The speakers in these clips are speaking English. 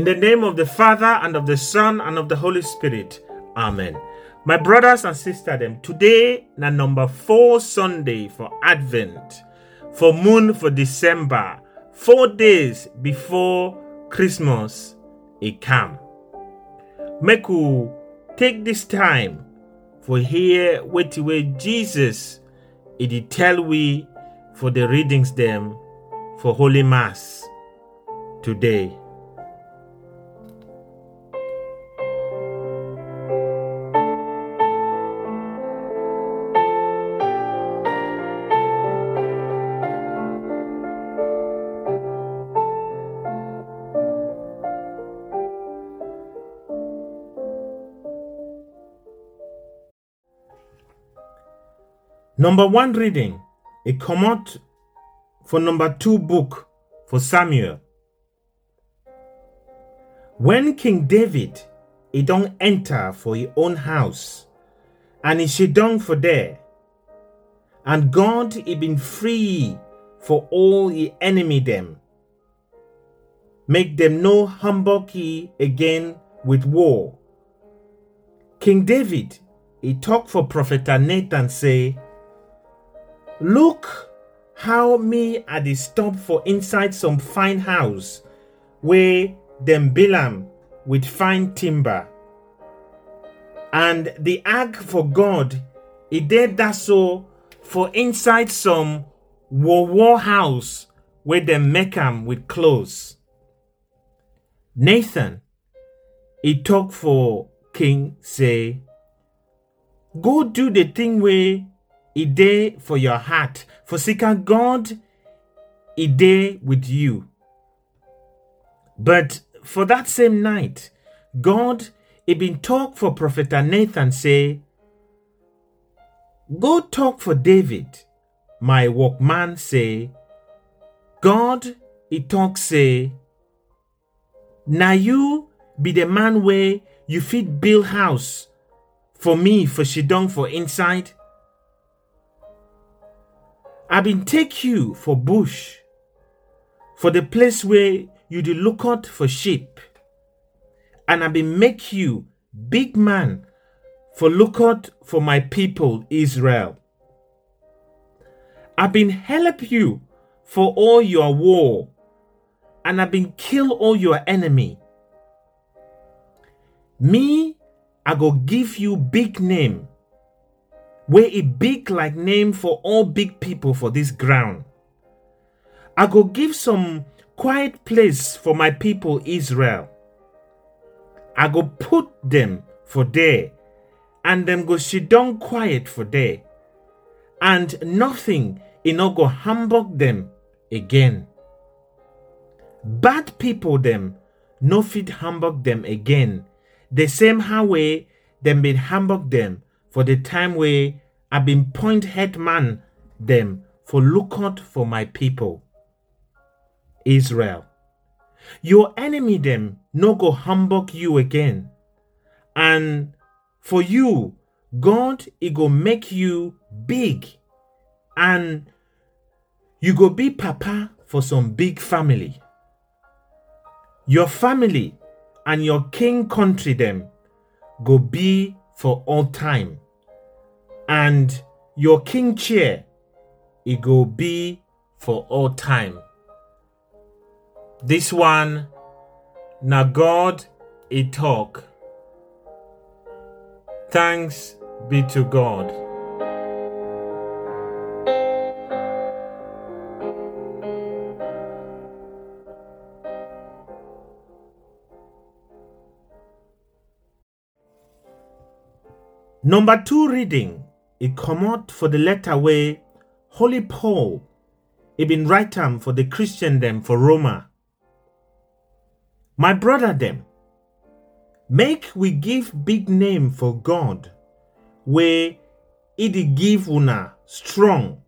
In the name of the Father and of the Son and of the Holy Spirit. Amen. My brothers and sisters, them today na number four Sunday for Advent, for moon for December, four days before Christmas it come. Make we take this time for hear what way Jesus it tell we for the readings them for Holy Mass today. Number one reading, come out for number two book for Samuel. When King David he don't enter for his own house, and he sit down for there, and God he been free for all he enemy them, make them no humbug he again with war. King David he talk for prophet Nathan say, Look how me I dey stop for inside some fine house where them Balaam with fine timber. And the ark for God, it did that so for inside some war war house where them make 'em with clothes. Nathan, he talk for king say, Go do the thing where a day for your heart. For seeker God, a day with you. But for that same night, God he been talk for Prophet Nathan say, Go talk for David, my workman say, God he talk say, Now you be the man where you fit build house for me for Shidong for inside. I been take you for bush, for the place where you dey look out for sheep, and I been make you big man for look out for my people Israel. I been help you for all your war, and I been kill all your enemy. Me, I go give you big name where a big like name for all big people for this ground. I go give some quiet place for my people Israel. I go put them for there, and them go sit down quiet for there, and nothing e no go humbug them again. Bad people them no fit humbug them again. The same how way them been humbug them for the time where I been point head man them for look out for my people, Israel. Your enemy them no go humbug you again. And for you, God he go make you big and you go be papa for some big family. Your family and your king country them go be for all time. And your king chair it go be for all time. This one na God he talk. Thanks be to God. Number two reading, it come out for the letter way Holy Paul, he been write for the Christian them for Roma. My brother them, make we give big name for God, where it give una strong,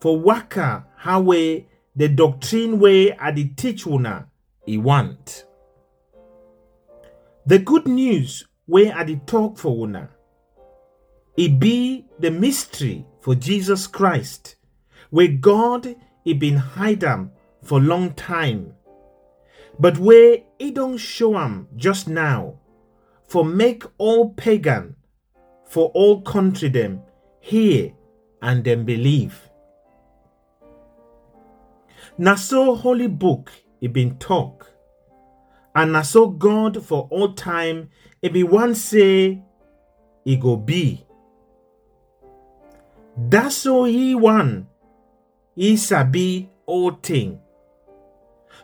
for waka how way the doctrine way I the teach una he want. The good news where I the talk for una it be the mystery for Jesus Christ, where God it been hide am for long time. but where he don't show am just now, for make all pagan, for all country them hear and them believe. Na so holy book it been talk, and na so God for all time it be one say it go be. That's ye one, he sabi all thing.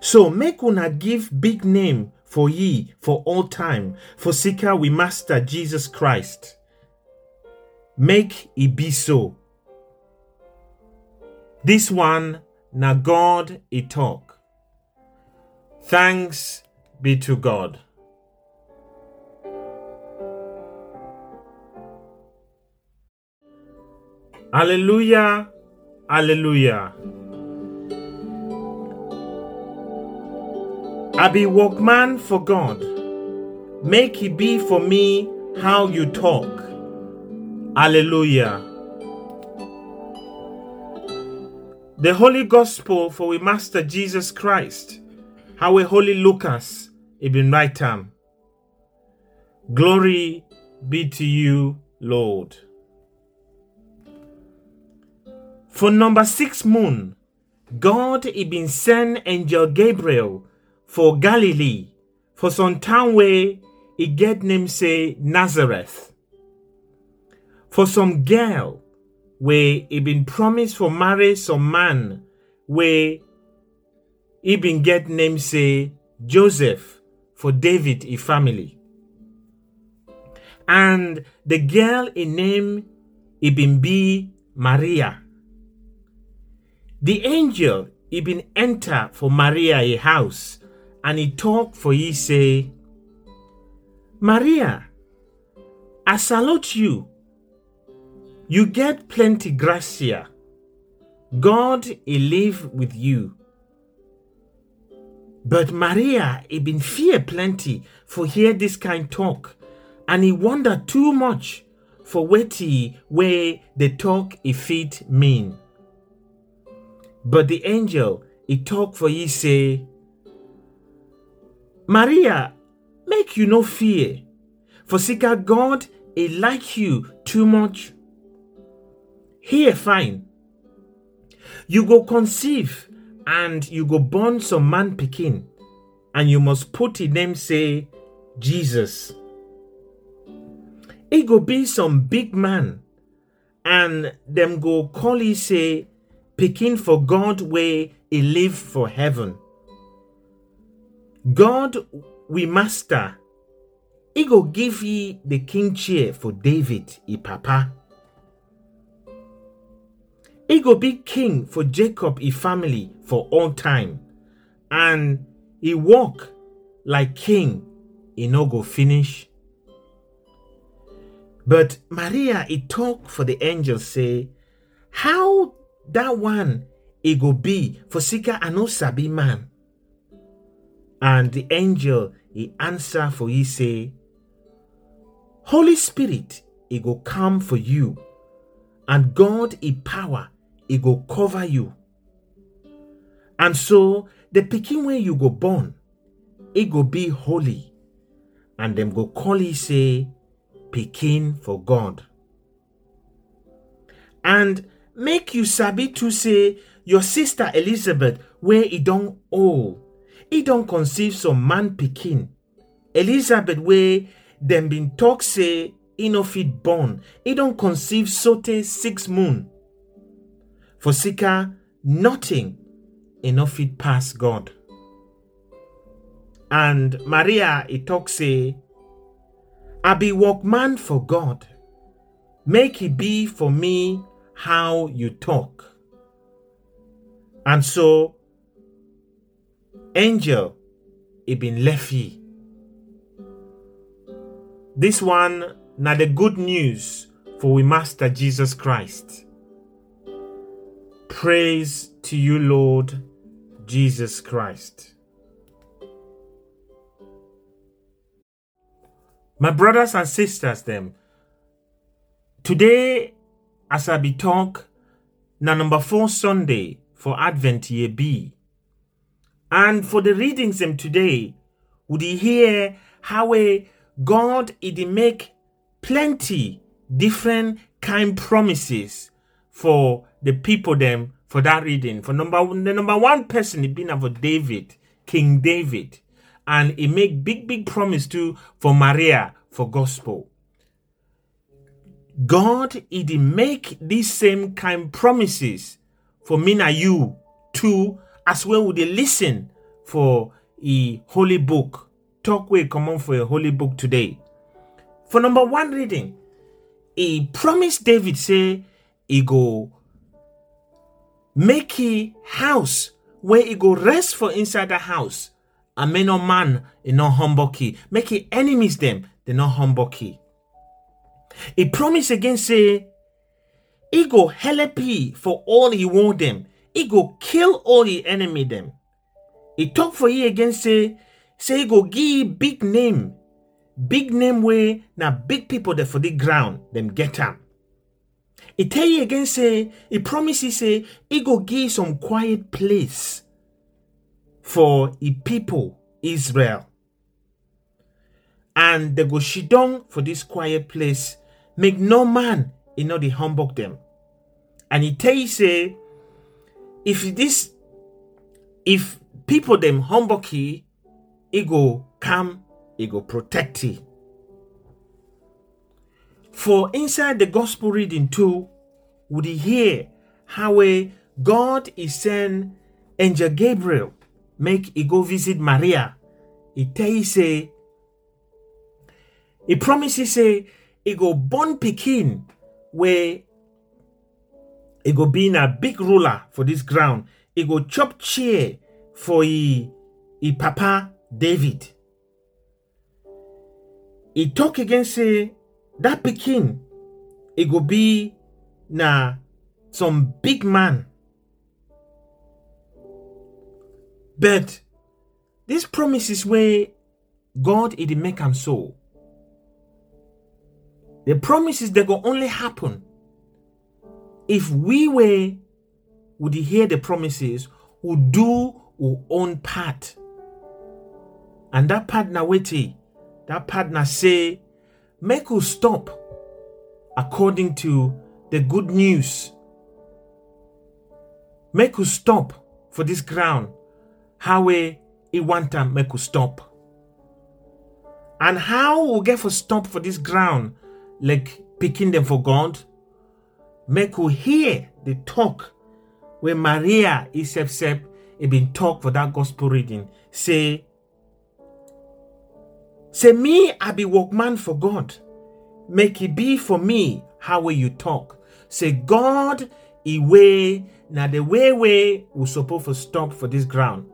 So make una give big name for ye for all time, for seeker we master Jesus Christ. Make it be so. This one na God he talk. Thanks be to God. Hallelujah, hallelujah. I be workman for God. Make he be for me how you talk. Hallelujah. The Holy Gospel for we Master Jesus Christ. How we Holy Lucas ibn time. Um. Glory be to you, Lord. For number six moon, God ibn send angel Gabriel for Galilee, for some town where he get name say Nazareth. For some girl where he been promised for marry some man where he been get name say Joseph for David a family. And the girl in name he been be Maria. The angel he been enter for Maria a house and he talk for ye say, Maria, I salute you. You get plenty gracia. God he live with you. But Maria he been fear plenty for hear this kind talk, and he wonder too much for wetty where the talk he fit mean. But the angel he talk for ye say, Maria, make you no fear, for seeker God he like you too much. Here fine. You go conceive and you go born some man picking, and you must put his name say Jesus. He go be some big man, and them go call he say pikin for God way he live for heaven. God we master, he go give ye the king chair for David, he papa. He go be king for Jacob, he family for all time, and he walk like king, he no go finish. But Maria, he talk for the angel say, how that one it go be for seeker and no sabi man. And the angel he answer for he say, Holy Spirit, he go come for you, and God he power, he go cover you. And so the picking where you go born, it go be holy, and them go call he say, pikin for God. And make you sabi to say your sister Elizabeth where he don't old. He don't conceive some man pikin. Elizabeth wey dem bin talk say e no fit born. E don conceive sotey six moon. For sika nothing e no fit pass god. And maria e talk say i be workman for god. Make e be for me how you talk and so angel ibn Lefi. This one na the good news for we Master Jesus Christ. Praise to you, Lord Jesus Christ. My brothers and sisters, them today, as I be talk, na number four Sunday for Advent year B And for the readings them today, would you hear how a God it make plenty different kind promises for the people them for that reading. For number the number one person it been about David, King David, and he make big big promise to for Maria for gospel. God it make these same kind promises for me and you too, as well would they listen for a holy book. Talk way come on for a holy book today. For number one reading, he promised David say he go make a house where he go rest for inside the house. And may or man in no humble key. Make he enemies them, they no humble key. He promise again say he go help he for all he want them. He go kill all he enemy them. He talk for you again say say he go give big name big name way now big people that for the ground them get am He tell you again say he promise you say he go give some quiet place for the people israel and they go down for this quiet place make no man e no dey humbug them and he tell you say if this if people them humbug he he go come he go protect you. For inside the gospel reading too, would he hear how a God is send angel Gabriel make he go visit Maria. He tell you say, he promises say he go born Pekin where he go be a big ruler for this ground. He go chop chair for he, he papa David. He talk again say that pikin it go be na some big man. But this promises where God it make am so. The promises they go only happen if we were would hear the promises, would do our own part. And that part na waiting that partner say, make us stop according to the good news. Make us stop for this ground. How we it want to make us stop. And how we get for stop for this ground, like picking them for God, make we hear the talk where Maria is said, it been talk for that gospel reading. Say, Say, me, I be workman for God. Make it be for me how will you talk. Say, God, he way, now the way way we supposed to stop for this ground.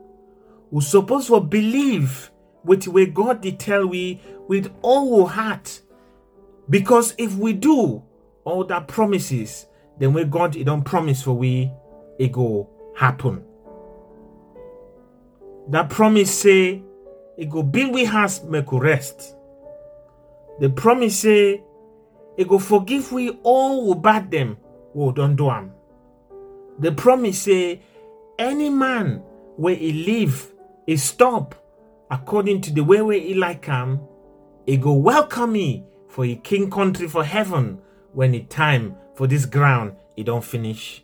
We supposed to believe with way God did tell we with all our heart. Because if we do all that promises, then when God it don't promise for we, it go happen. That promise say it go build we house make we rest. The promise say it go forgive we all who bad them who don't do am. The promise say any man where he live he stop according to the way where he like him, he go welcome me for a king country for heaven when it time for this ground it don't finish.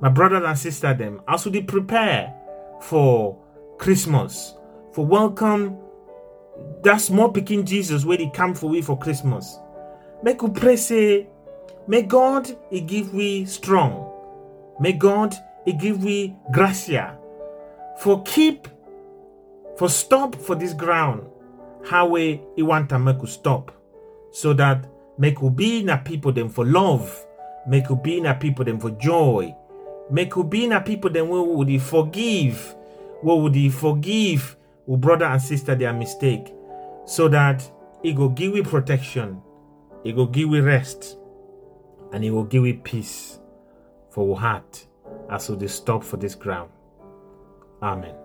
My brother and sister them as we prepare for Christmas for welcome that small picking Jesus where he come for we for Christmas. Make we pray say, may God he give we strong. May God he give we gracia. For keep, for stop for this ground. How we he want to make us stop. So that make we be na people them for love. Make we be na people them for joy. Make we be na people them where would he forgive. What would he forgive? with brother and sister their mistake so that it will give you protection, it will give you rest, and it will give you peace for our heart as we stop for this ground. Amen.